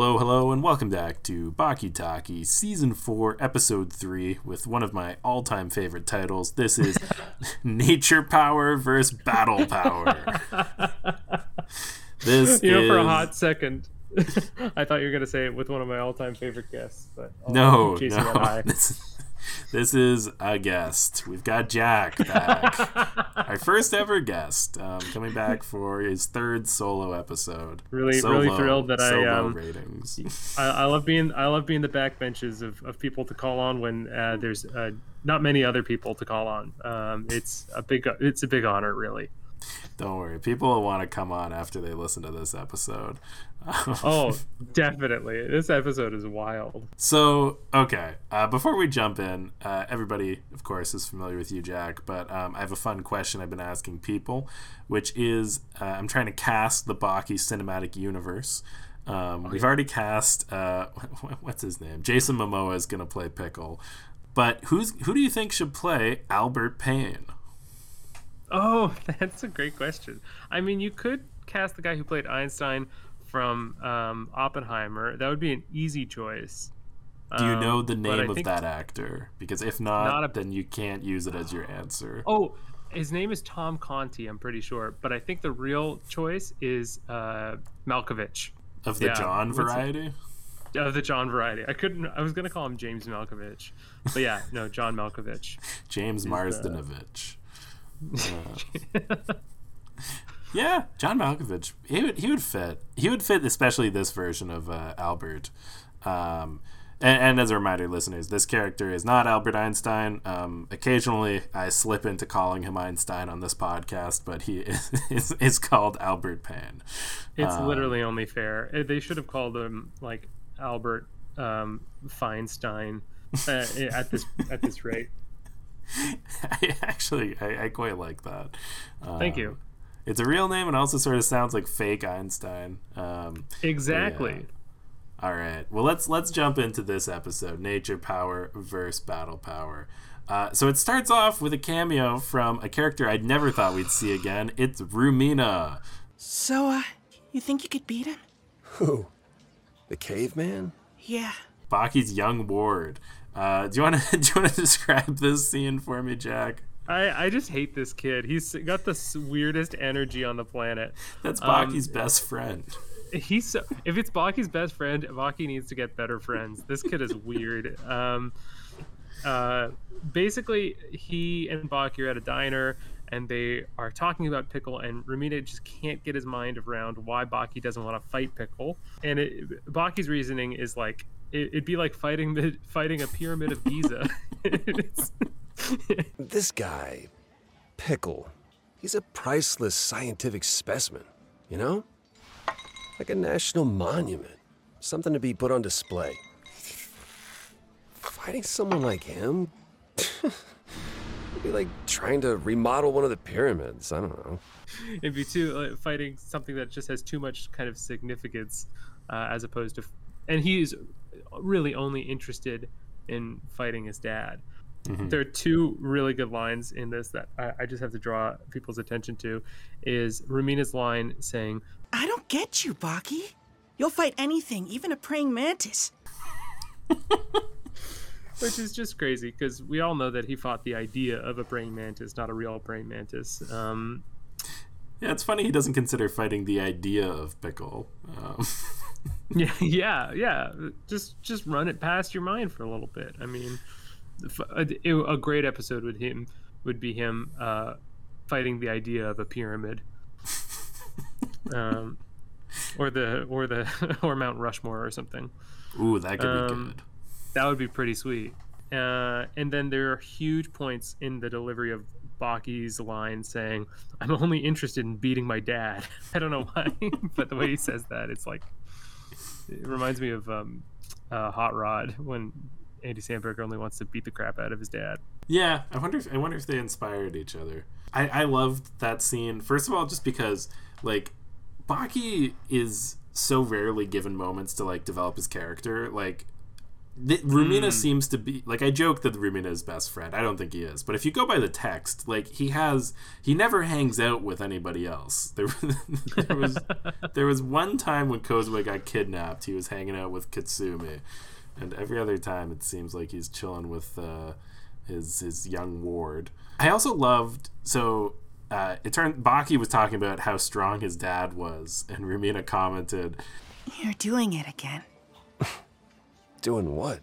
Hello, hello, and welcome back to Baki Taki, Season 4, Episode 3, with one of my all time favorite titles. This is Nature Power versus Battle Power. This you know, is... for a hot second, I thought you were going to say it with one of my all time favorite guests, but no, uh, no. This is a guest. We've got Jack back, our first ever guest, um, coming back for his third solo episode. Really, so really low, thrilled that so I um, ratings. I, I, love being I love being the backbenches of, of people to call on when uh, there's uh, not many other people to call on. Um, it's a big it's a big honor, really. Don't worry. People will want to come on after they listen to this episode. oh, definitely. This episode is wild. So, okay. Uh, before we jump in, uh, everybody, of course, is familiar with you, Jack, but um, I have a fun question I've been asking people, which is uh, I'm trying to cast the Baki cinematic universe. Um, we've already cast, uh, what's his name? Jason Momoa is going to play Pickle. But who's who do you think should play Albert Payne? Oh, that's a great question. I mean, you could cast the guy who played Einstein from um, Oppenheimer. That would be an easy choice. Do you know the um, name of that actor? Because if not, not a, then you can't use it as your answer. Oh, his name is Tom Conti. I'm pretty sure, but I think the real choice is uh, Malkovich of the yeah, John variety. Of the John variety. I couldn't. I was gonna call him James Malkovich, but yeah, no, John Malkovich. James Marsdenovich. Uh, yeah, John Malkovich. He would he would fit. He would fit, especially this version of uh, Albert. Um, and, and, as a reminder, listeners, this character is not Albert Einstein. Um, occasionally, I slip into calling him Einstein on this podcast, but he is, is, is called Albert Pan. It's um, literally only fair. Eh, they should have called him like Albert um, Feinstein uh, at this at this rate. I actually, I, I, quite like that. Thank you. It's a real name and also sort of sounds like fake Einstein. Um, exactly. Yeah. All right. Well, let's let's jump into this episode: Nature Power versus Battle Power. Uh, so it starts off with a cameo from a character I'd never thought we'd see again. It's Rumina. So, uh, you think you could beat him? Who? The caveman? Yeah. Baki's young ward. Uh, do you want to do you want to describe this scene for me, Jack? I, I just hate this kid. He's got the weirdest energy on the planet. That's Baki's um, best friend. He's so, if it's Baki's best friend, Baki needs to get better friends. This kid is weird. Um, uh, basically, he and Baki are at a diner and they are talking about Pickle, and Rumina just can't get his mind around why Baki doesn't want to fight Pickle. And it, Baki's reasoning is like it, would be like fighting the fighting a pyramid of Giza. this guy, Pickle, he's a priceless scientific specimen. You know, like a national monument, something to be put on display. Fighting someone like him. It'd be like trying to remodel one of the pyramids. I don't know. It'd be too like, fighting something that just has too much kind of significance, uh, as opposed to, and he's really only interested in fighting his dad. Mm-hmm. There are two really good lines in this that I, I, just have to draw people's attention to. Is Rumina's line saying, "I don't get you, Baki. You'll fight anything, even a praying mantis." Which is just crazy because we all know that he fought the idea of a praying mantis, not a real praying mantis. Um, yeah, it's funny he doesn't consider fighting the idea of Pickle. Um. yeah, yeah, yeah. Just just run it past your mind for a little bit. I mean, a, a great episode with him would be him uh, fighting the idea of a pyramid, um, or the or the or Mount Rushmore or something. Ooh, that could um, be good. That would be pretty sweet. Uh, and then there are huge points in the delivery of Baki's line saying, "I'm only interested in beating my dad." I don't know why, but the way he says that, it's like it reminds me of um, uh, Hot Rod when Andy Samberg only wants to beat the crap out of his dad. Yeah, I wonder if I wonder if they inspired each other. I I loved that scene. First of all, just because like Baki is so rarely given moments to like develop his character. Like the, Rumina seems to be like I joke that Rumina is best friend. I don't think he is, but if you go by the text, like he has, he never hangs out with anybody else. There, there was there was one time when Kozue got kidnapped, he was hanging out with Katsumi, and every other time it seems like he's chilling with uh, his his young ward. I also loved so. Uh, it turned Baki was talking about how strong his dad was, and Rumina commented, You're doing it again. Doing what?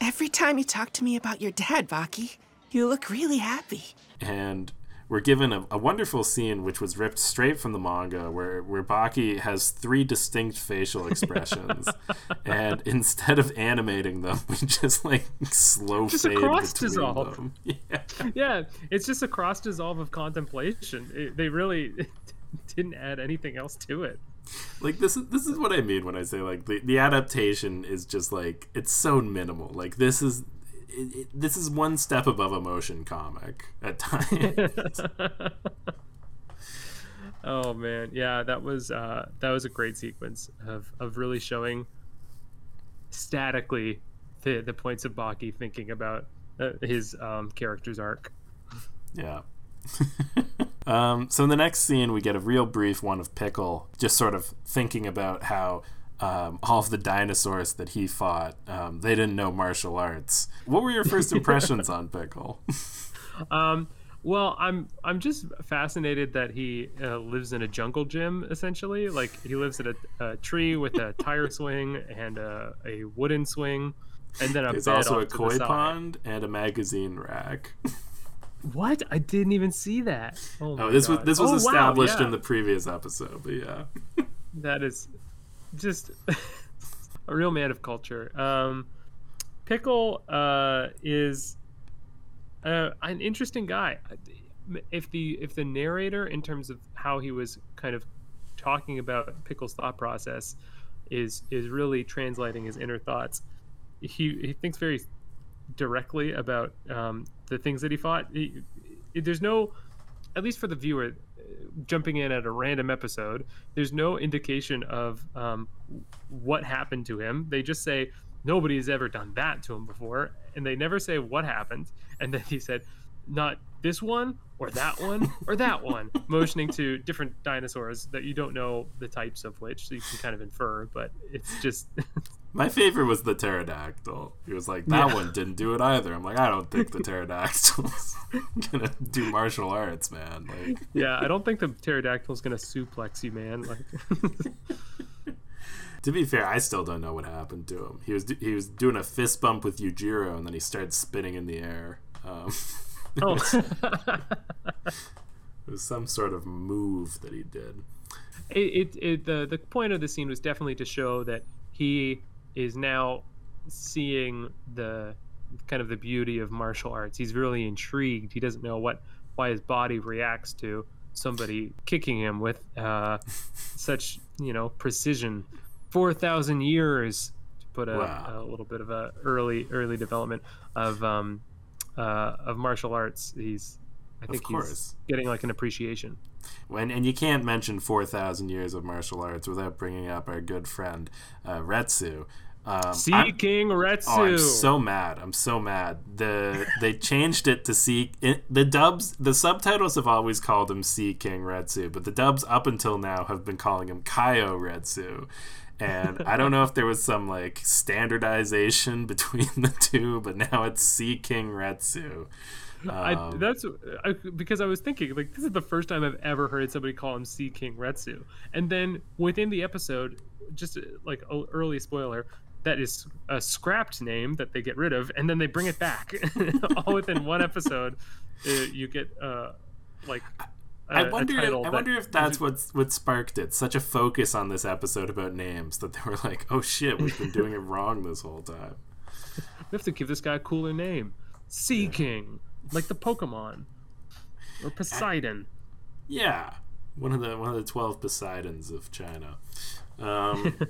Every time you talk to me about your dad, Baki, you look really happy. and we're given a, a wonderful scene which was ripped straight from the manga where, where Baki has three distinct facial expressions and instead of animating them we just like slow Just a fade cross between dissolve. them. Yeah. yeah, it's just a cross dissolve of contemplation. It, they really didn't add anything else to it. Like this is this is what I mean when I say like the, the adaptation is just like it's so minimal. Like this is it, it, this is one step above a motion comic at times. Oh man, yeah, that was uh, that was a great sequence of, of really showing statically the the points of Baki thinking about uh, his um, character's arc. Yeah. um, so in the next scene, we get a real brief one of Pickle, just sort of thinking about how um, all of the dinosaurs that he fought, um, they didn't know martial arts. What were your first impressions on Pickle? Um, well, I'm I'm just fascinated that he uh, lives in a jungle gym essentially. Like he lives in a, a tree with a tire swing and a, a wooden swing, and then a There's also a koi pond and a magazine rack. What? I didn't even see that. Oh, Oh, this was this was Oh, wow, established yeah. in the previous episode, but yeah. that is just a real man of culture. Um, Pickle uh, is uh, an interesting guy. If the if the narrator, in terms of how he was kind of talking about Pickle's thought process, is is really translating his inner thoughts, he he thinks very directly about um, the things that he fought. He, there's no, at least for the viewer, uh, jumping in at a random episode, there's no indication of um, what happened to him. They just say nobody's ever done that to him before, and they never say what happened. And then he said, not this one or that one or that one, motioning to different dinosaurs that you don't know the types of which, so you can kind of infer. But it's just My favorite was the pterodactyl. He was like, that Yeah. one didn't do it either. I'm like, I don't think the pterodactyl's gonna do martial arts, man. Like, yeah, I don't think the pterodactyl's gonna suplex you, man. Like, to be fair, I still don't know what happened to him. He was he was doing a fist bump with Yujiro, and then he started spinning in the air. Um, oh, it was some sort of move that he did. it, it, it the the point of the scene was definitely to show that he is now seeing the kind of the beauty of martial arts. He's really intrigued. He doesn't know what why his body reacts to somebody kicking him with uh, such you know precision. Four thousand years to put a, Wow. a little bit of a early early development of um, uh, of martial arts. He's I think he's getting like an appreciation. When and you can't mention four thousand years of martial arts without bringing up our good friend uh, Retsu. Um, Sea I'm- King Retsu. Oh, I'm so mad! I'm so mad. The they changed it to see it, the dubs. The subtitles have always called him Sea King Retsu, but the dubs up until now have been calling him Kaio Retsu. And I don't know if there was some like standardization between the two, but now it's Sea King Retsu. I, Um, that's I, because I was thinking like this is the first time I've ever heard somebody call him Sea King Retsu, and then within the episode, just like a early spoiler, that is a scrapped name that they get rid of, and then they bring it back all within one episode. Uh, you get uh, like I wonder. title I wonder if that's what's what sparked it. Such a focus on this episode about names that they were like, "Oh shit, we've been doing it wrong this whole time." we have to give this guy a cooler name, Sea King, like the Pokemon, or Poseidon. Yeah, one of the one of the twelve Poseidons of China. Um,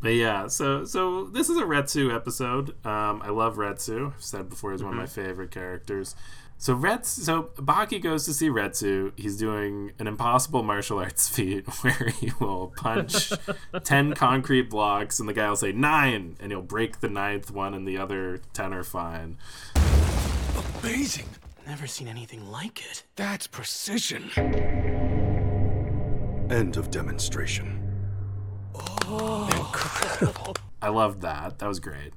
But yeah, so so this is a Retsu episode. Um, I love Retsu. I've said before he's one of my favorite characters. So Retsu, so Baki goes to see Retsu. He's doing an impossible martial arts feat where he will punch ten concrete blocks, and the guy will say nine, and he'll break the ninth one, and the other ten are fine. Amazing. Never seen anything like it. That's precision. End of demonstration. Oh, incredible! I loved that. That was great.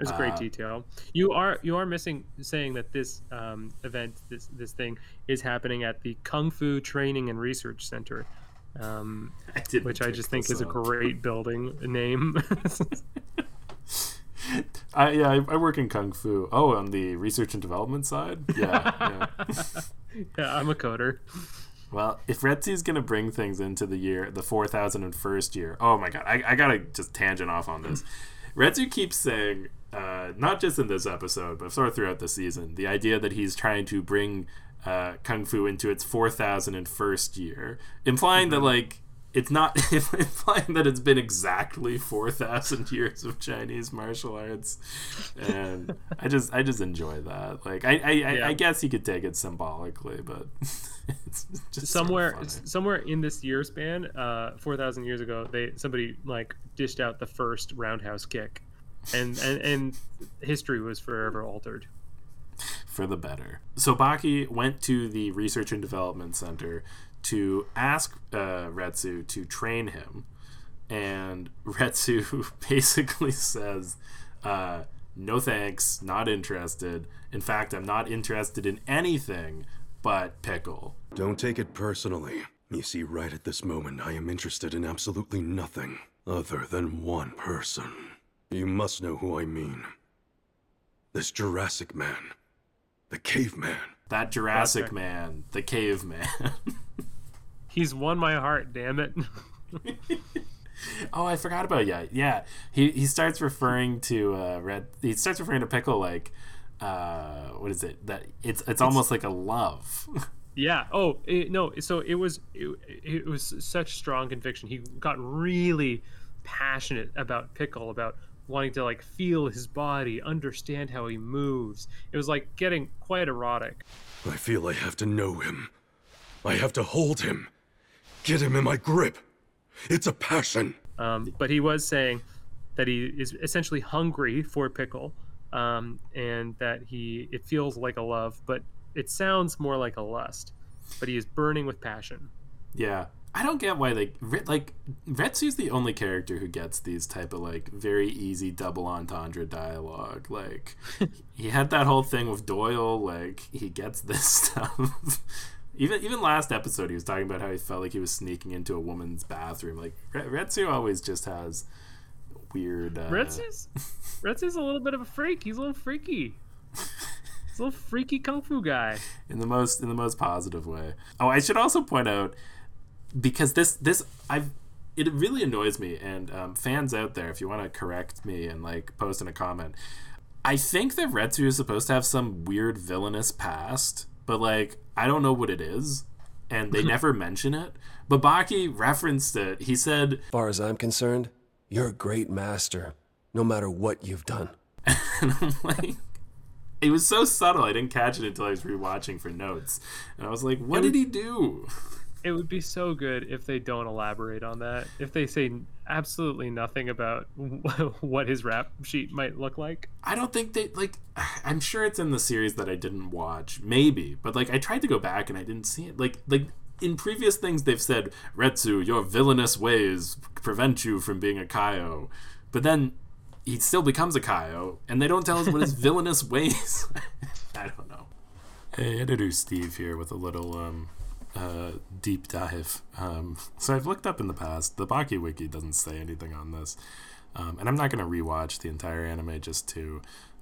It's a great detail. You are you are missing saying that this um, event, this this thing, is happening at the Kung Fu Training and Research Center, um, I which I just think is a great building name. I, yeah, I, I work in kung fu. Oh, on the research and development side. Yeah. yeah. yeah, I'm a coder. Well, if Retsu's gonna bring things into the year, the four thousand and first year. Oh my god, I, I gotta just tangent off on this. Retsu keeps saying, uh, not just in this episode, but sort of throughout the season, the idea that he's trying to bring uh, kung fu into its four thousand and first year, implying that like it's not implying that it's been exactly four thousand years of Chinese martial arts, and I just I just enjoy that. Like I I, I, Yeah. I guess you could take it symbolically, but it's just sort of somewhere somewhere in this year span, uh, four thousand years ago, they somebody like dished out the first roundhouse kick, and and and history was forever altered. for the better. So Baki went to the research and development center to ask uh, Retsu to train him, and Retsu basically says, uh, "No thanks, not interested. In fact, I'm not interested in anything but pickle." Don't take it personally. You see, right at this moment, I am interested in absolutely nothing other than one person. You must know who I mean. This Jurassic man. The caveman. That Jurassic right. man, the caveman. He's won my heart. Damn it. Oh, I forgot about yeah, yeah. He he starts referring to uh, red. He starts referring to pickle like, uh, what is it? That it's it's almost like a love. Yeah. Oh it, no. So it was it, it was such strong conviction. He got really passionate about Pickle, about wanting to like feel his body, understand how he moves. It was like getting quite erotic. I feel I have to know him. I have to hold him. Get him in my grip. It's a passion. Um, but he was saying that he is essentially hungry for Pickle, um, and that he it feels like a love, but it sounds more like a lust. But he is burning with passion. yeah, I don't get why they like Retsu's the only character who gets these type of like very easy double entendre dialogue. Like he had that whole thing with Doyle. Like he gets this stuff. Even even last episode, he was talking about how he felt like he was sneaking into a woman's bathroom. Like Re- Retsu always just has weird. Uh, Retsu's Retsu's a little bit of a freak. He's a little freaky. He's a little freaky kung fu guy. in the most in the most positive way. Oh, I should also point out because this this I've it really annoys me and um, fans out there if you want to correct me and like post in a comment. I think that Retsu is supposed to have some weird villainous past, but like I don't know what it is and they never mention it. But Baki referenced it. He said As far as I'm concerned, you're a great master, no matter what you've done. and I'm like it was so subtle I didn't catch it until I was rewatching for notes. And I was like, what did he do? It would be so good if they don't elaborate on that. If they say absolutely nothing about what his rap sheet might look like. I don't think they like. I'm sure it's in the series that I didn't watch, maybe, but like I tried to go back and I didn't see it. Like like in previous things they've said, Retsu, your villainous ways prevent you from being a Kaio, but then he still becomes a Kaio, and they don't tell us what his villainous ways. I don't know. Hey, editor Steve here with a little um, uh, deep dive. Um, so I've looked up in the past. The Baki Wiki doesn't say anything on this, um, and I'm not going to rewatch the entire anime just to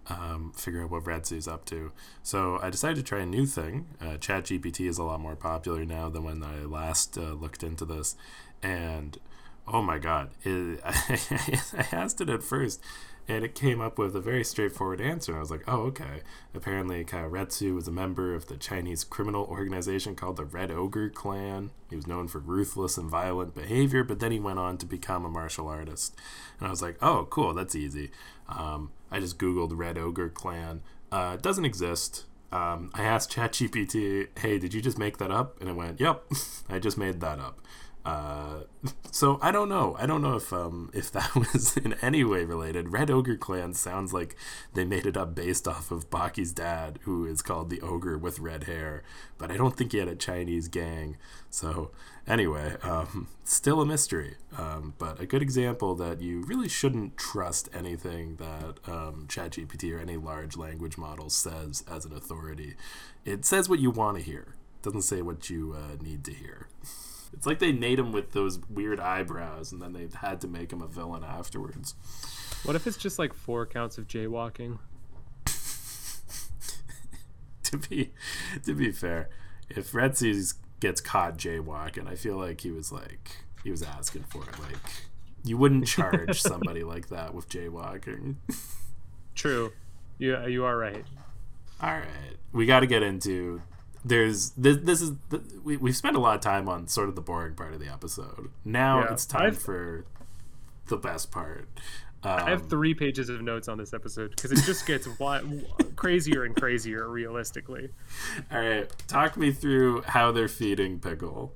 um, figure out what Retsu's up to. So I decided to try a new thing. Uh, ChatGPT is a lot more popular now than when I last uh, looked into this, and oh my god, it, I asked it at first. And it came up with a very straightforward answer. I was like, oh, okay. Apparently, Kairetsu was a member of the Chinese criminal organization called the Red Ogre Clan. He was known for ruthless and violent behavior, but then he went on to become a martial artist. And I was like, oh, cool, that's easy. Um, I just Googled Red Ogre Clan. Uh, doesn't exist. Um, I asked ChatGPT, hey, did you just make that up? And it went, yep, I just made that up. Uh, so I don't know. I don't know if um, if that was in any way related. Red Ogre Clan sounds like they made it up based off of Baki's dad, who is called the Ogre with red hair. But I don't think he had a Chinese gang. So anyway, um, still a mystery. Um, but a good example that you really shouldn't trust anything that um, ChatGPT or any large language model says as an authority. It says what you want to hear. It doesn't say what you uh, need to hear. It's like they made him with those weird eyebrows, and then they had to make him a villain afterwards. What if it's just like four counts of jaywalking? to be to be fair, if Retsu gets caught jaywalking, I feel like he was like he was asking for it. Like you wouldn't charge somebody like that with jaywalking. True. Yeah, you are right. All right, we got to get into there's this this is the, we, we've spent a lot of time on sort of the boring part of the episode now Yeah, it's time I've- for the best part um, I have three pages of notes on this episode because it just gets wi- crazier and crazier realistically. all right talk me through how they're feeding pickle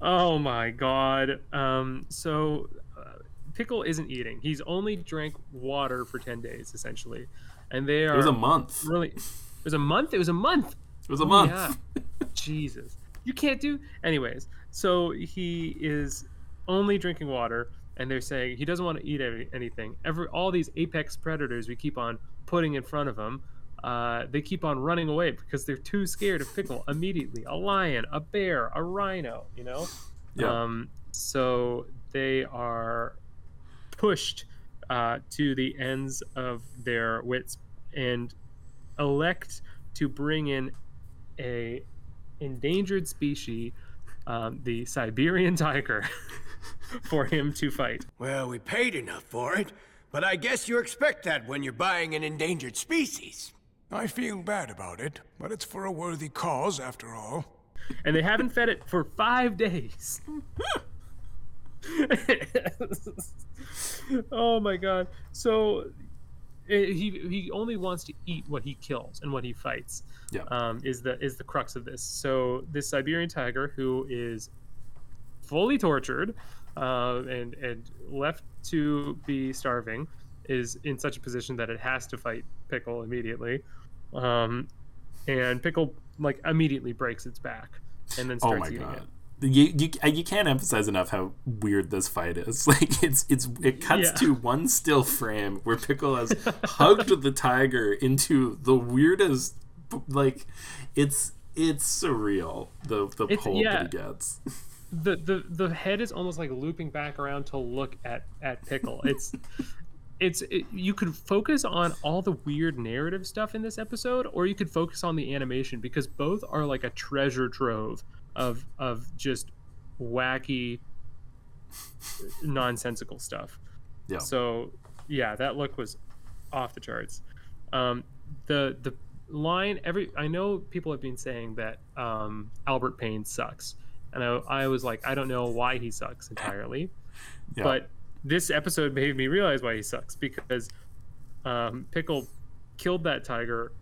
Oh my god. Um, so uh, Pickle isn't eating. He's only drank water for 10 days essentially. And they are it was a month really It was a month? It was a month. It was a month Yeah. Jesus. You can't do anyways. So he is only drinking water and they're saying he doesn't want to eat any, anything. Every all these apex predators we keep on putting in front of him, uh, they keep on running away because they're too scared of Pickle immediately. A lion, a bear, a rhino, you know? Yeah. Um, so they are pushed uh, to the ends of their wits and elect to bring in a endangered species, um, the Siberian tiger, for him to fight. Well, we paid enough for it, but I guess you expect that when you're buying an endangered species. I feel bad about it, but it's for a worthy cause after all. And they haven't fed it for five days. oh my god. So he he only wants to eat what he kills and what he fights. Yeah. Um, is the is the crux of this. So this Siberian tiger who is fully tortured uh, and and left to be starving is in such a position that it has to fight Pickle immediately. Um, and Pickle like immediately breaks its back and then oh starts my eating god it. You, you uh, you can't emphasize enough how weird this fight is. Like it's it's it cuts Yeah. to one still frame where Pickle has hugged the tiger into the weirdest like it's it's surreal the the It's- pull yeah. that he gets. the the the head is almost like looping back around to look at at pickle it's it's it, you could focus on all the weird narrative stuff in this episode or you could focus on the animation because both are like a treasure trove of of just wacky nonsensical stuff. Yeah. so yeah that look was off the charts. Um the the line every i know people have been saying that um albert payne sucks. And I, I was like i don't know why he sucks entirely. Yeah. but this episode made me realize why he sucks because um, pickle killed that tiger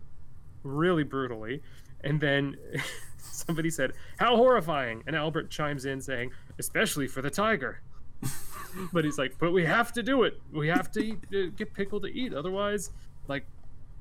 really brutally. And then somebody said how horrifying and albert chimes in saying especially for the tiger but he's like but we have to do it we have to eat, uh, get pickle to eat otherwise like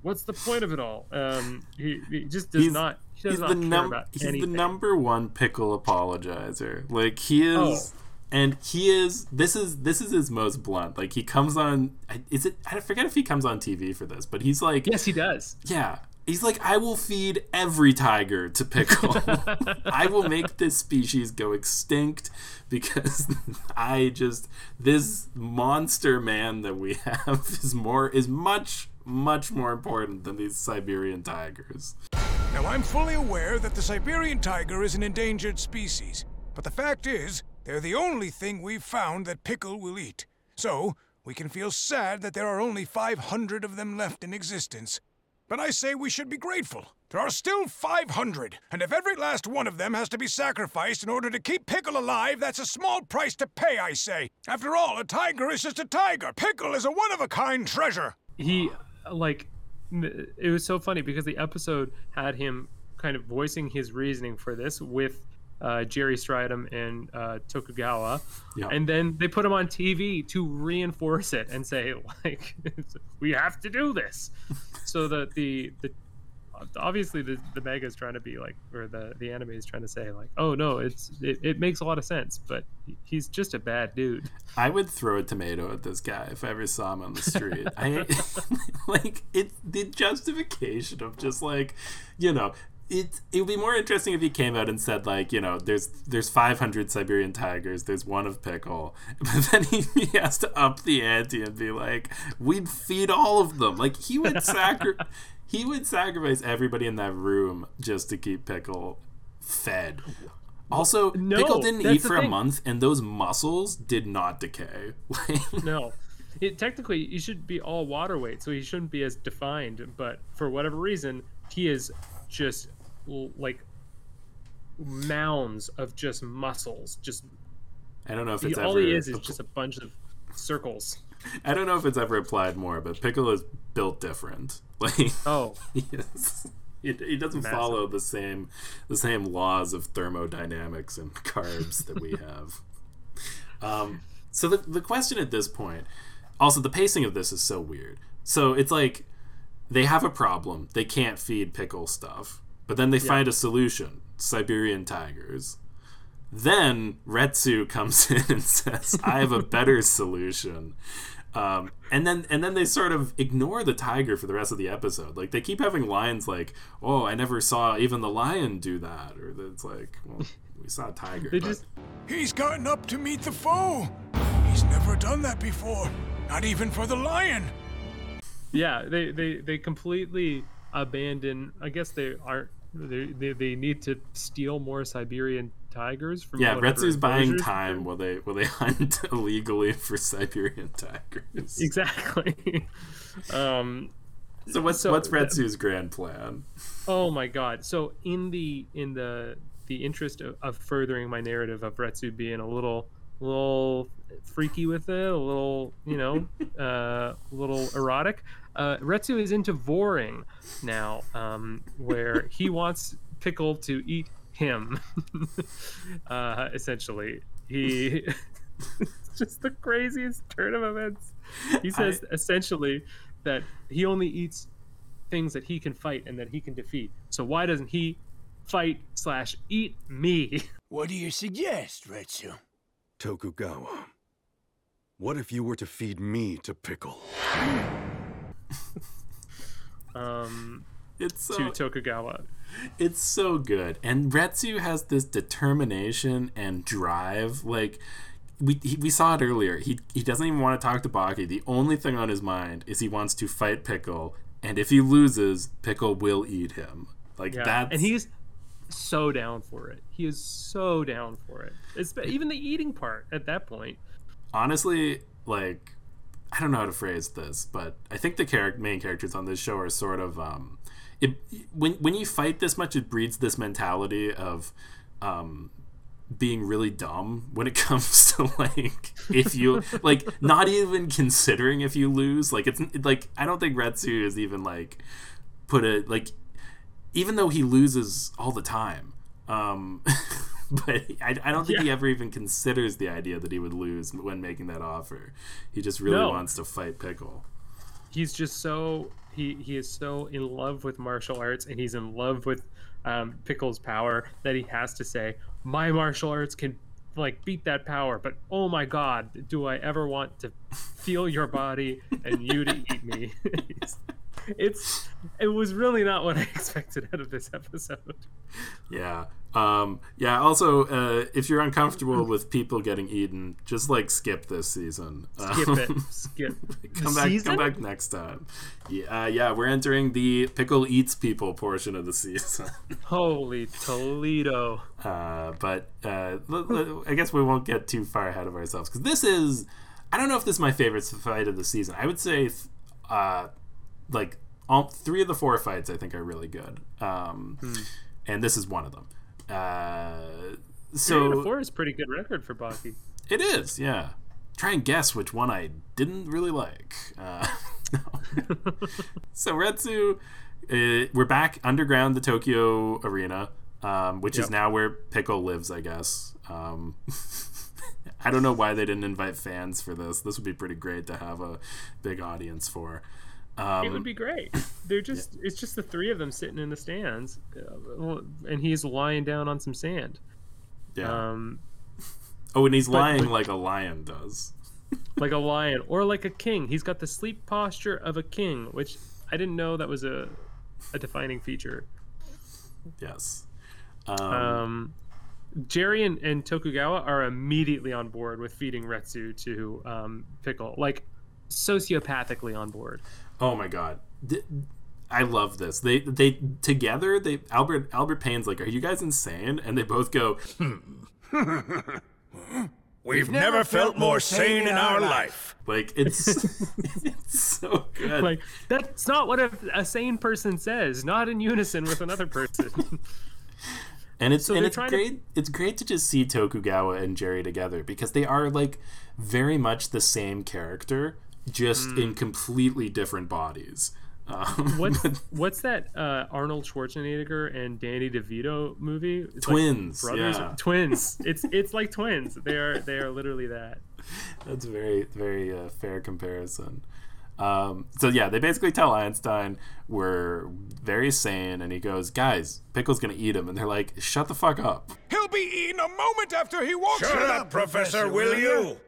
what's the point of it all um he, he just does He's- not he does he's not the care num- about he's anything the number one pickle apologizer. Like he is Oh. and he is this is this is his most blunt. Like he comes on is it I forget if he comes on TV for this, but he's like yes he does Yeah. He's like, I will feed every tiger to pickle. I will make this species go extinct because I just this monster man that we have is more is much much more important than these Siberian tigers. Now, I'm fully aware that the Siberian tiger is an endangered species, but the fact is, they're the only thing we've found that Pickle will eat. So, we can feel sad that there are only 500 of them left in existence. But I say we should be grateful. There are still 500, and if every last one of them has to be sacrificed in order to keep Pickle alive, that's a small price to pay, I say. After all, a tiger is just a tiger. Pickle is a one of a kind treasure. he like it was so funny because the episode had him kind of voicing his reasoning for this with uh, Jerry Stridham and uh, Tokugawa, Yeah. and then they put him on TV to reinforce it and say like we have to do this, so that the the obviously the the manga is trying to be like or the the anime is trying to say like oh no it's it, it makes a lot of sense but he's just a bad dude I would throw a tomato at this guy if I ever saw him on the street. I like it. The justification of just like, you know, it. It would be more interesting if he came out and said like, you know, there's there's 500 Siberian tigers. There's one of pickle, but then he, he has to up the ante and be like, we'd feed all of them. Like he would sacri- he would sacrifice everybody in that room just to keep pickle fed. Also, No, Pickle didn't eat for a month, and those muscles did not decay. No. It, technically, he should be all water weight, so he shouldn't be as defined. But for whatever reason, he is just like mounds of just muscles. Just I don't know if it's all ever. he is is just a bunch of circles. I don't know if it's ever applied more, but Pickle is built different. Like Oh. He, he doesn't Massive. follow the same the same laws of thermodynamics and carbs that we have. Um, so the the question at this point, also the pacing of this is so weird. So it's like they have a problem. They can't feed pickle stuff, but then they find a solution: Siberian tigers. Then Retsu comes in and says, "I have a better solution." Um, and then and then they sort of ignore the tiger for the rest of the episode. Like they keep having lines like, "Oh, I never saw even the lion do that," or it's like, "Well, we saw a tiger." they but- just He's gotten up to meet the foe. He's never done that before. Not even for the lion. yeah they they they completely abandon. I guess they aren't. They, they, they need to steal more Siberian tigers from yeah, Retsu's buying time while they while they hunt illegally for Siberian tigers. Exactly. um, So what's So- what's Retsu's grand plan? Oh my god! So in the in the the interest of, of furthering my narrative of Retsu being a little little freaky with it, a little you know, uh, a little erotic, uh, Retsu is into voring now, um, where he wants Pickle to eat him. uh, essentially, he. it's just the craziest turn of events. He says essentially that he only eats things that he can fight and that he can defeat. So why doesn't he fight slash eat me? What do you suggest, Retsu? Tokugawa, what if you were to feed me to Pickle? Um, It's so to Tokugawa. It's so good. And Retsu has this determination and drive. Like we he, we saw it earlier. He he doesn't even want to talk to Baki. The only thing on his mind is he wants to fight Pickle, and if he loses, Pickle will eat him. Like Yeah, that's and he's so down for it. He is so down for it. It's even the eating part at that point. honestly like I don't know how to phrase this, but I think the character main characters on this show are sort of um it when when you fight this much it breeds this mentality of um being really dumb when it comes to like if you like not even considering if you lose. Like it's like I don't think Retsu is even like put it like even though he loses all the time um but I, I don't think he ever even considers the idea that he would lose when making that offer. He just really No. wants to fight pickle. He's just so he he is so in love with martial arts and he's in love with um, Pickle's power that he has to say my martial arts can like beat that power but oh my god do I ever want to feel your body and you to eat me it's, it's it was really not what I expected out of this episode. Yeah um yeah also uh if you're uncomfortable with people getting eaten just like skip this season. Skip Um, it. Skip. Come The back season? come back next time. Yeah uh, yeah we're entering the pickle eats people portion of the season. Holy Toledo. Uh but uh l- l- i guess we won't get too far ahead of ourselves because this is I don't know if this is my favorite fight of the season. I would say, uh, like all three of the four fights, I think are really good. Um, Hmm. and this is one of them. Uh, Three so four is pretty good record for Baki. it is, yeah. Try and guess which one I didn't really like. Uh, so Retsu, uh, we're back underground the Tokyo Arena, um, which is now where Pickle lives, I guess. Um, I don't know why they didn't invite fans for this. This would be pretty great to have a big audience for. Um, it would be great. They're just it's just the three of them sitting in the stands, uh, and he's lying down on some sand. yeah. Um, oh, and he's lying but- like a lion does. like a lion or like a king. He's got the sleep posture of a king, which I didn't know that was a a defining feature. Yes. Um, Um, Jerry and, and Tokugawa are immediately on board with feeding Retsu to um, Pickle, like sociopathically on board. Oh my god. I love this. They they together they Albert Albert Payne's like, "Are you guys insane?" And they both go, hmm. We've never felt more sane in our life. like it's it's so good. Like that's not what a, a sane person says. Not in unison with another person. and it's and it's trying to- great. It's great to just see Tokugawa and Jerry together because they are like very much the same character, just Hmm. in completely different bodies. Um, what's what's that uh, Arnold Schwarzenegger and Danny DeVito movie? It's like Twins, brothers, yeah. twins. It's it's like twins. They are they are literally that. That's a very, very uh, fair comparison. Um, so yeah, they basically tell Einstein we're very sane, and he goes, "Guys, Pickle's gonna eat him," and they're like, "Shut the fuck up." He'll be eaten a moment after he walks Shut in. up, Professor, will you?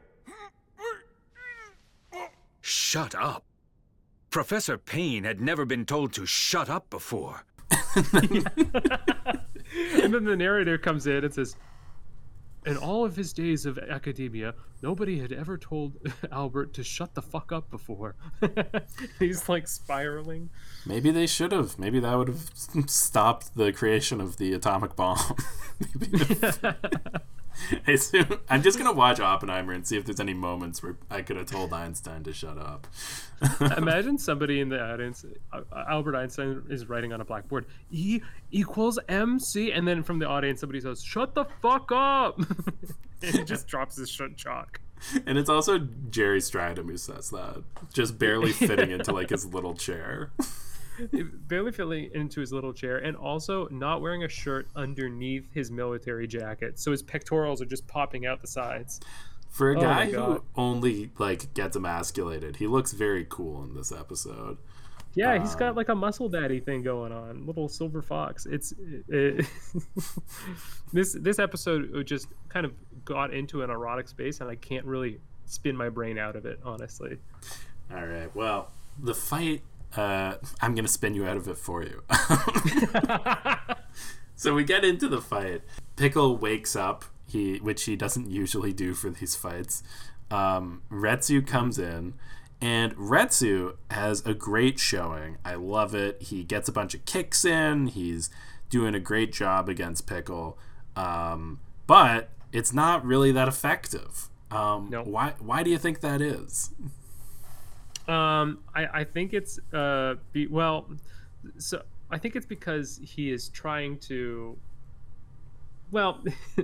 Shut up. Professor Payne had never been told to shut up before. And then the narrator comes in and says, "In all of his days of academia, nobody had ever told Albert to shut the fuck up before." He's like spiraling. Maybe they should have. Maybe that would have stopped the creation of the atomic bomb. Maybe I assume- I'm just gonna watch Oppenheimer and see if there's any moments where I could have told Einstein to shut up. Imagine somebody in the audience, uh, Albert Einstein is writing on a blackboard, E equals MC, and then from the audience somebody says, "Shut the fuck up," he just drops his shut chalk. And it's also Jerry Stridham who says that, just barely fitting into like his little chair. barely fitting into his little chair, and also not wearing a shirt underneath his military jacket, so his pectorals are just popping out the sides. For a Oh guy who only like gets emasculated, he looks very cool in this episode. Yeah, he's got like a muscle daddy thing going on, little silver fox. It's it, this this episode just kind of got into an erotic space, and I can't really spin my brain out of it, honestly. All right. Well, the fight. Uh, I'm gonna spin you out of it for you. so we get into the fight. Pickle wakes up. He, which he doesn't usually do for these fights. Um, Retsu comes in, and Retsu has a great showing. I love it. He gets a bunch of kicks in. He's doing a great job against Pickle, um, but it's not really that effective. Um, No. Why? Why do you think that is? Um, I, I think it's uh, be, well, so I think it's because he is trying to. Well,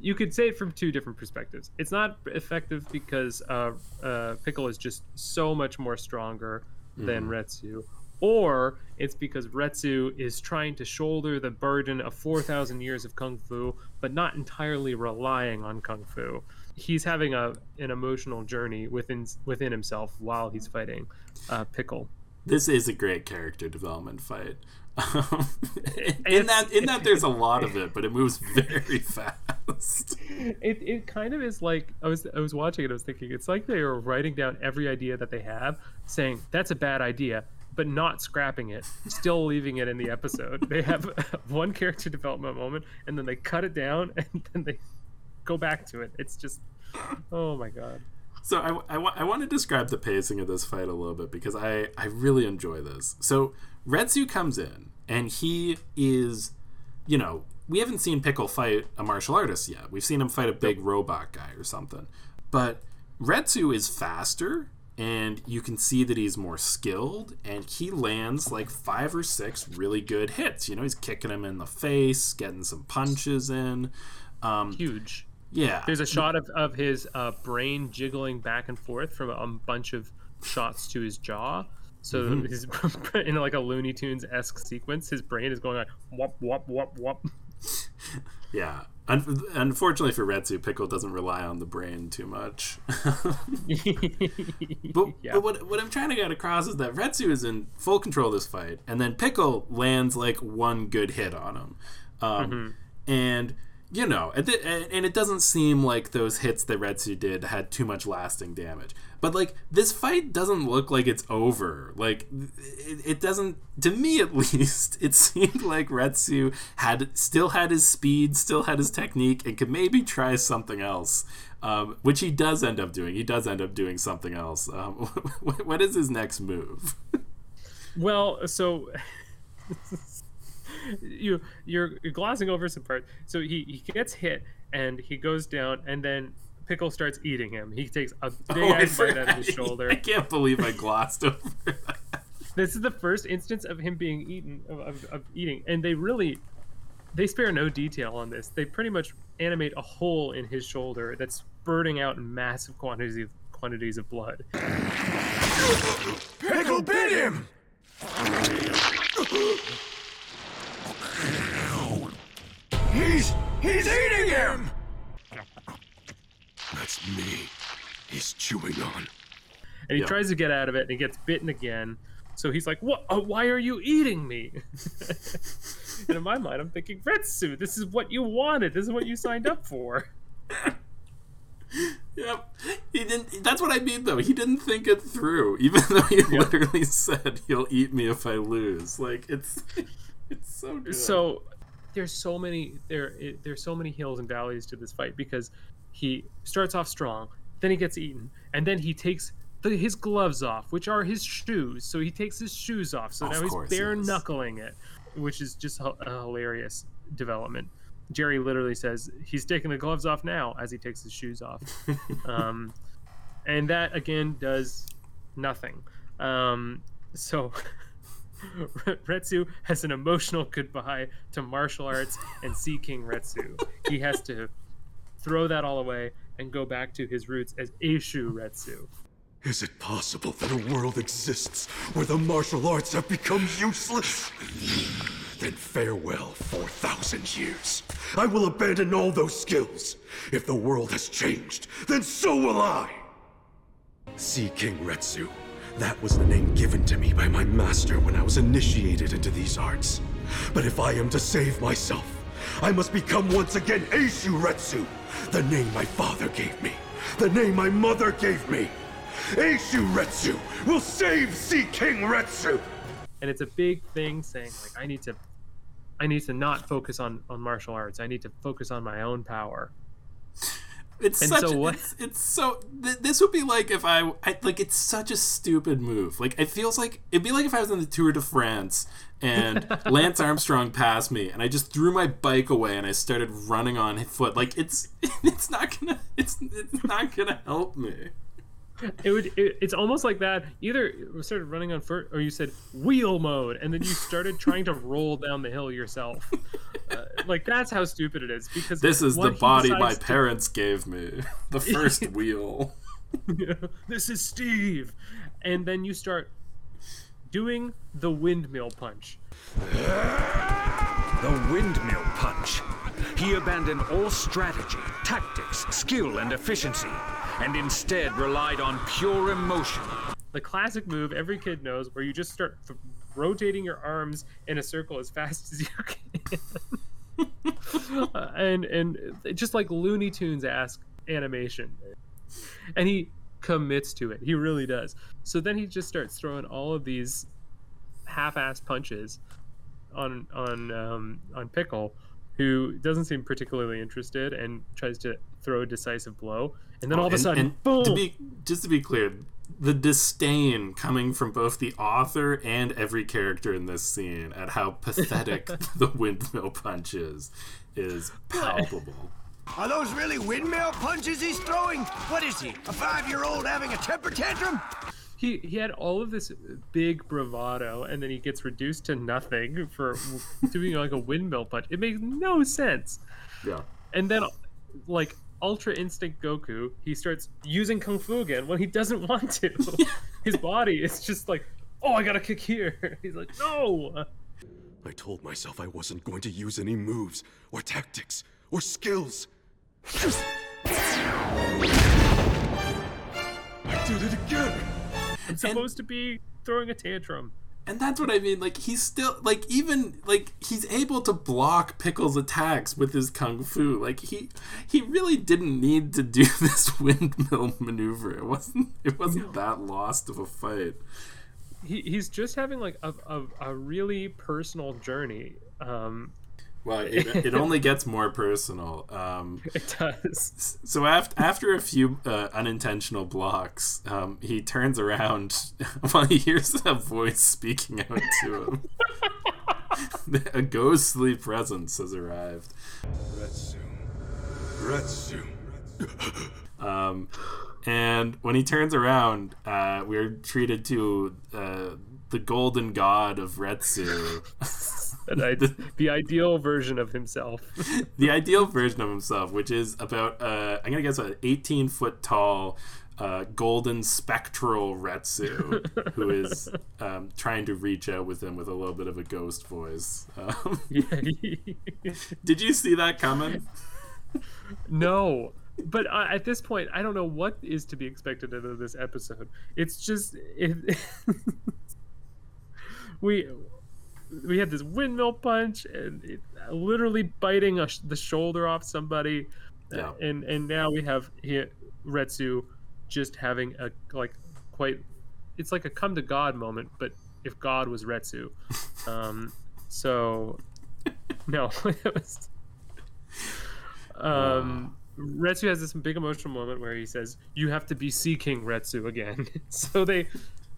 you could say it from two different perspectives. It's not effective because uh, uh, Pickle is just so much more stronger than Retsu, or it's because Retsu is trying to shoulder the burden of 4,000 years of kung fu, but not entirely relying on kung fu. He's having a an emotional journey within within himself while he's fighting uh, Pickle. this is a great character development fight. Um, in that, in that, there's a lot of it, but it moves very fast. It, it kind of is like I was I was watching it. I was thinking it's like they are writing down every idea that they have, saying that's a bad idea, but not scrapping it, still leaving it in the episode. They have one character development moment, and then they cut it down, and then they go back to it. It's just, oh my god. So I, I, I want to describe the pacing of this fight a little bit because I, I really enjoy this. So Retsu comes in and he is, you know, we haven't seen Pickle fight a martial artist yet. We've seen him fight a big robot guy or something. But Retsu is faster, and you can see that he's more skilled, and he lands like five or six really good hits. You know, he's kicking him in the face, getting some punches in. Um, Huge. yeah, There's a shot of, of his uh, brain jiggling back and forth from a bunch of shots to his jaw. So Mm-hmm. his in like a Looney Tunes esque sequence, his brain is going like wop wop wop wop. yeah. Un- unfortunately for Retsu, Pickle doesn't rely on the brain too much. But, Yeah. but what, what I'm trying to get across is that Retsu is in full control of this fight, and then Pickle lands like one good hit on him. Um, Mm-hmm. And, you know, and, it doesn't seem like those hits that Retsu did had too much lasting damage. But, like, this fight doesn't look like it's over. Like, it, it doesn't, to me at least, it seemed like Retsu had still had his speed, still had his technique, and could maybe try something else um, which he does end up doing. He does end up doing something else. Um, what is his next move? Well, so you you're, you're glossing over some part. So he, he gets hit and he goes down, and then Pickle starts eating him. He takes a big Oh, ass bite out of his shoulder. I can't believe I glossed over that. This is the first instance of him being eaten of, of, of eating, and they really they spare no detail on this. They pretty much animate a hole in his shoulder that's spurting out massive quantities of quantities of blood. Pickle bit him! He's he's eating him! That's me. He's chewing on. and he Yeah. tries to get out of it and he gets bitten again so he's like what uh, why are you eating me and in my mind i'm thinking retsu this is what you wanted this is what you signed up for Yep. He didn't. That's what I mean, though. He didn't think it through, even though he literally said he'll eat me if I lose. Like it's, it's so good. so there's so many there it, there's so many hills and valleys to this fight because he starts off strong then he gets eaten and then he takes the, his gloves off which are his shoes. So he takes his shoes off. So Of now he's bare knuckling it which is just a, a hilarious development. Jerry literally says he's taking the gloves off now as he takes his shoes off. Um, and that again does nothing. Um, so Retsu has an emotional goodbye to martial arts and Sea King Retsu. He has to throw that all away and go back to his roots as Eishu Retsu. Is it possible that a world exists where the martial arts have become useless? Then farewell, 4,000 years. I will abandon all those skills. If the world has changed, then so will I! See, King Retsu. That was the name given to me by my master when I was initiated into these arts. But if I am to save myself, I must become once again Eishu Retsu, the name my father gave me, the name my mother gave me. Eishu Retsu will save Sea King Retsu! And it's a big thing saying like I need to I need to not focus on, on martial arts. I need to focus on my own power. It's And such. so what- It's, it's so. Th- this would be like if I, I like. It's such a stupid move. Like it feels like it'd be like if I was in the Tour de France and Lance Armstrong passed me, and I just threw my bike away and I started running on foot. Like it's it's not gonna it's it's not gonna help me. It would it, it's almost like that. Either you started running on foot or you said wheel mode and then you started trying to roll down the hill yourself. Uh, like that's how stupid it is because This is the body my to- parents gave me. The first wheel. this is Steve. And then you start doing the windmill punch. The windmill punch. He abandoned all strategy, tactics, skill, and efficiency, and instead relied on pure emotion. The classic move every kid knows where you just start th- rotating your arms in a circle as fast as you can. Uh, and and just like Looney Tunes ask animation. And he commits to it. He really does. So then he just starts throwing all of these half-ass punches on on um, on Pickle, who doesn't seem particularly interested and tries to throw a decisive blow. And then all of a sudden, and boom! To be just to be clear, the disdain coming from both the author and every character in this scene at how pathetic the windmill punch is is palpable. Are those really windmill punches he's throwing? What is he, a five-year-old having a temper tantrum? He he had all of this big bravado, and then he gets reduced to nothing for doing like a windmill punch. It makes no sense. Yeah. And then, like Ultra Instinct Goku, he starts using kung fu again when he doesn't want to. His body is just like, oh, I gotta kick here. He's like, no. I told myself I wasn't going to use any moves, or tactics, or skills. I did it again! I'm supposed to be throwing a tantrum. And that's what I mean. Like he's still like even like he's able to block Pickle's attacks with his kung fu. Like he he really didn't need to do this windmill maneuver. It wasn't it wasn't that lost of a fight. He, he's just having like a, a, a really personal journey. Um, Well, it, it only gets more personal. Um, it does. so after after a few uh, unintentional blocks, um, he turns around while he hears a voice speaking out to him. a ghostly presence has arrived. Retsu. Retsu. Um, and when he turns around, uh, we're treated to uh, the golden god of Retsu. I, the ideal version of himself. the ideal version of himself, which is about, uh, I'm going to guess, an 18 foot tall uh, golden spectral Retsu who is um, trying to reach out with him with a little bit of a ghost voice. Um, did you see that coming? no. But uh, at this point, I don't know what is to be expected out of this episode. It's just it, we we had this windmill punch and it, literally biting a, the shoulder off somebody, Yeah. and and now we have here Retsu just having a like quite it's like a come to God moment, but if God was Retsu, um, so no, it was. Um, Retsu has this big emotional moment where he says, "You have to be Seaking Retsu again." so they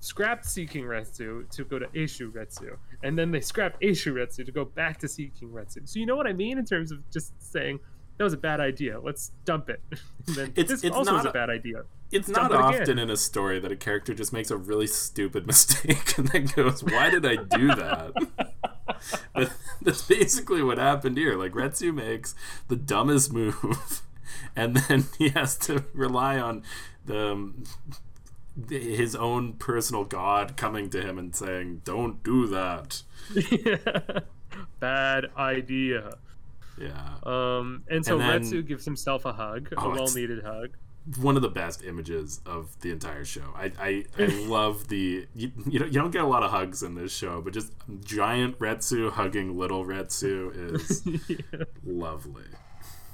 scrapped Seaking Retsu to go to Eishu Retsu, and then they scrapped Eishu Retsu to go back to Seaking Retsu. So you know what I mean in terms of just saying that was a bad idea. Let's dump it. It's- this it's also not a bad idea. It's Dump not it again. often in a story that a character just makes a really stupid mistake and then goes, "Why did I do that?" but that's basically what happened here. Like Retsu makes the dumbest move, and then he has to rely on the, um, his own personal god coming to him and saying, "Don't do that." bad idea. Yeah. Um, and so And then- Retsu gives himself a hug, Oh, a well-needed hug. one of the best images of the entire show. I I, I love the you, you don't you don't get a lot of hugs in this show, but just giant Retsu hugging little Retsu is lovely.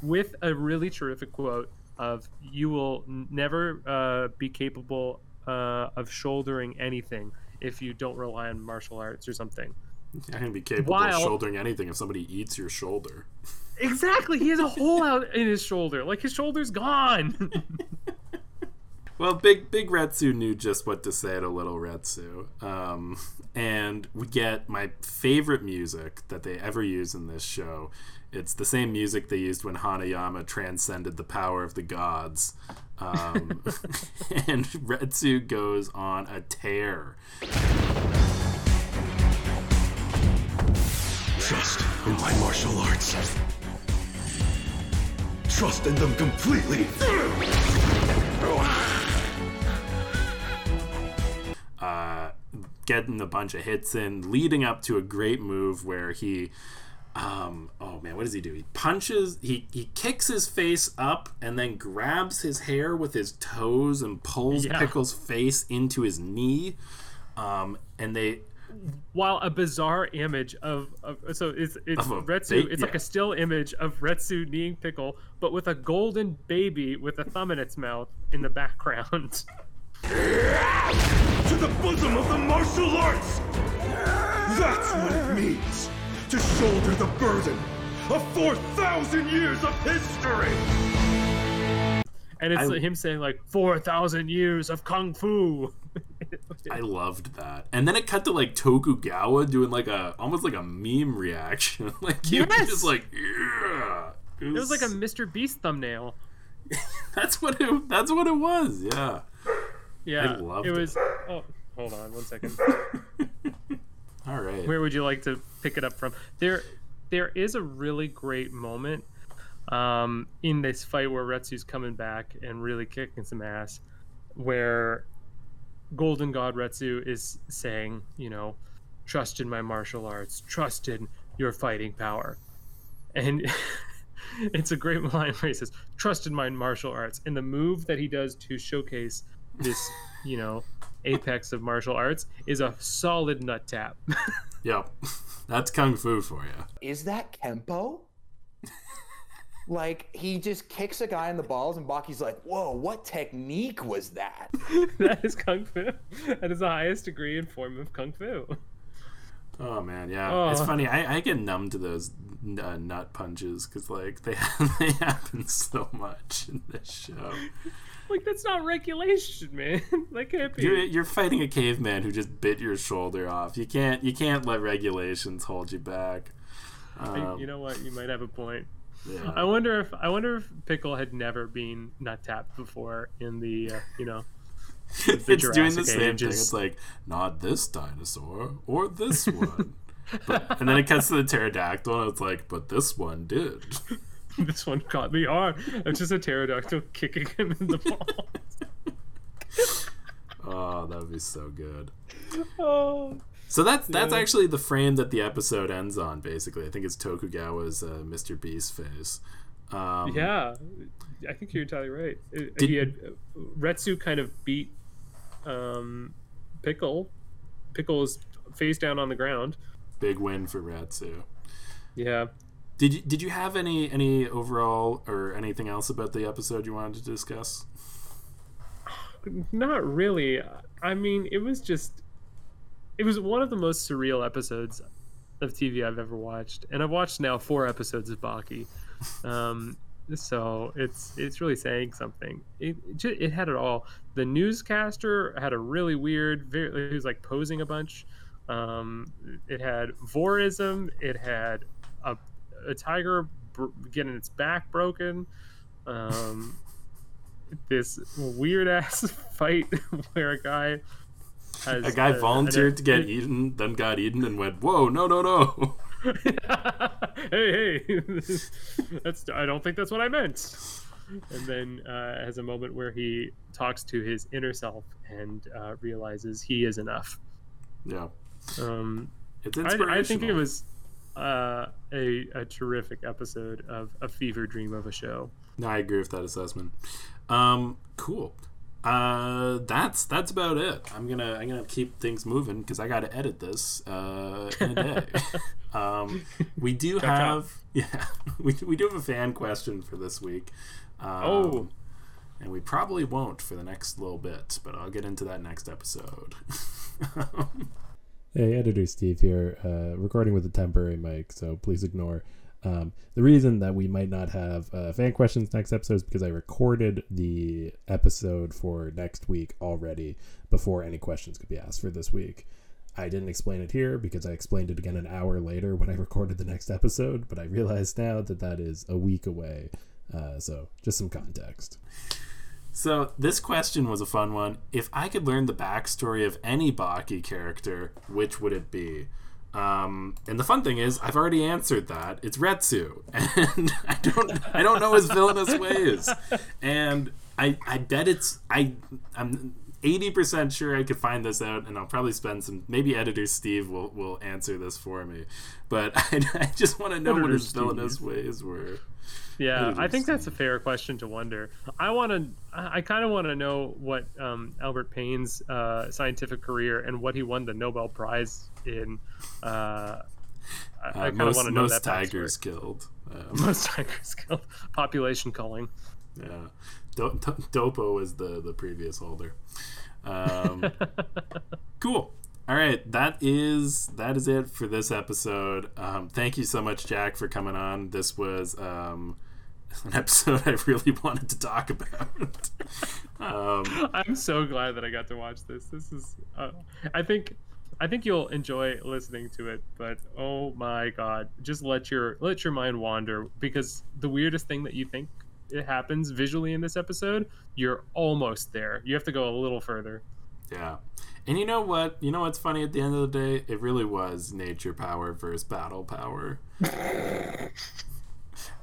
with a really terrific quote of "You will never uh, be capable uh, of shouldering anything if you don't rely on martial arts or something." I can be capable While- of shouldering anything if somebody eats your shoulder. Exactly, he has a hole out in his shoulder, like his shoulder's gone. Well, big big Retsu knew just what to say to little Retsu, um, and we get my favorite music that they ever use in this show. It's the same music they used when Hanayama transcended the power of the gods, um, and Retsu goes on a tear. Trust in my martial arts. Trust in them completely. Uh, getting a bunch of hits in, leading up to a great move where he, um, oh man, what does he do? He punches, he he kicks his face up and then grabs his hair with his toes and pulls Yeah. Pickle's face into his knee, um, and they. While a bizarre image of, of so it's it's a Retsu, it's like a still image of Retsu kneeing Pickle, but with a golden baby with a thumb in its mouth in the background. To the bosom of the martial arts! That's what it means to shoulder the burden of 4,000 years of history! And it's I- him saying like four thousand years of kung fu. I loved that, and then it cut to like Tokugawa doing like a almost like a meme reaction, like he was just like, yeah, It was like a Mr. Beast thumbnail. That's what it. That's what it was. Yeah. Yeah, it it. was. Oh, hold on one second. All right. Where would you like to pick it up from? There, there is a really great moment um, in this fight where Retsu's coming back and really kicking some ass, where Golden God Retsu is saying, you know, trust in my martial arts, trust in your fighting power, and it's a great line where he says, "Trust in my martial arts," and the move that he does to showcase this, you know, apex of martial arts is a solid nut tap. Yep. That's kung fu for you. Is that Kempo? like he just kicks a guy in the balls and Baki's like, "Whoa, what technique was that?" that is kung fu. That is the highest degree and form of kung fu. Oh man, yeah. It's Oh. funny. I, I get numb to those uh, nut punches because like they they happen so much in this show. Like that's not regulation, man. that can't be. You're you're fighting a caveman who just bit your shoulder off. You can't you can't let regulations hold you back. I- Um, you know what? You might have a point. yeah. I wonder if I wonder if Pickle had never been nut tapped before in the uh, you know. the it's doing the Jurassic same thing. It's like not this dinosaur or this one. but, and then it cuts to the pterodactyl, and it's like, but this one did. this one caught me hard. It's just a pterodactyl kicking him in the balls. Oh, that would be so good. oh. So that's that's Yeah. actually the frame that the episode ends on. Basically, I think it's Tokugawa's uh, Mr. Beast face. Um, Yeah, I think you're entirely right. It- Did- he had Retsu kind of beat um, Pickle. Pickle is face down on the ground. big win for Retsu. Yeah. Did you did you have any any overall or anything else about the episode you wanted to discuss? Not really. I mean, it was just it was one of the most surreal episodes of TV I've ever watched, and I've watched now four episodes of Baki. Um, so it's it's really saying something. It it, had it all. The newscaster had a really weird. Very, he was like posing a bunch. Um, it had vorism. It had a a tiger br- getting its back broken. Um, this weird ass fight where a guy has A guy a- volunteered an- to get eaten, then got eaten, and went, "Whoa, no, no, no!" hey, hey, that's I don't think that's what I meant. And then uh, has a moment where he talks to his inner self and uh, realizes he is enough. Yeah, Um, it's I, inspirational. I think it was uh, a a terrific episode of a fever dream of a show. No, I agree with that assessment. Um, cool. Uh, that's that's about it. I'm gonna I'm gonna keep things moving because I got to edit this uh, in a day. um, we do chop. have yeah we, we do have a fan question for this week. Um, Oh. and we probably won't for the next little bit, but I'll get into that next episode. Hey, editor Steve here, uh, recording with a temporary mic, so please ignore. Um, the reason that we might not have uh, fan questions next episode is because I recorded the episode for next week already before any questions could be asked for this week. I didn't explain it here because I explained it again an hour later when I recorded the next episode, but I realize now that that is a week away. Uh, so, just some context. So this question was a fun one. If I could learn the backstory of any Baki character, which would it be? Um, and the fun thing is, I've already answered that. It's Retsu, and I don't, I don't know his villainous ways, and I, I bet it's, I, I'm eighty percent sure I could find this out, and I'll probably spend some. Maybe editor Steve will, will answer this for me, but I, I just want to know what Editor his Steve. villainous ways were. Yeah, Editor I think that's a fair question to wonder. I want to, I kind of want to know what um, Albert Payne's uh, scientific career and what he won the Nobel Prize in. Uh, I, I Uh, kind of most want to know most that tigers killed. Um, Most tigers killed. Population culling. Yeah, Do- Do- Doppo was the the previous holder. Um, cool. All right, that is that is it for this episode. Um, thank you so much, Jack, for coming on. This was um, an episode I really wanted to talk about. um, I'm so glad that I got to watch this. This is, uh, I think, I think you'll enjoy listening to it, but oh my god, just let your let your mind wander because the weirdest thing that you think it happens visually in this episode, you're almost there. You have to go a little further. Yeah. And you know what? You know what's funny at the end of the day? It really was nature power versus battle power.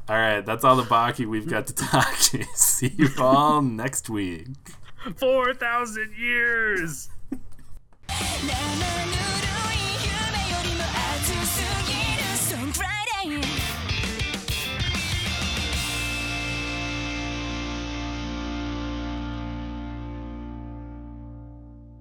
all right, that's all the Baki we've got to talk to. See you all next week. 4,000 years! Never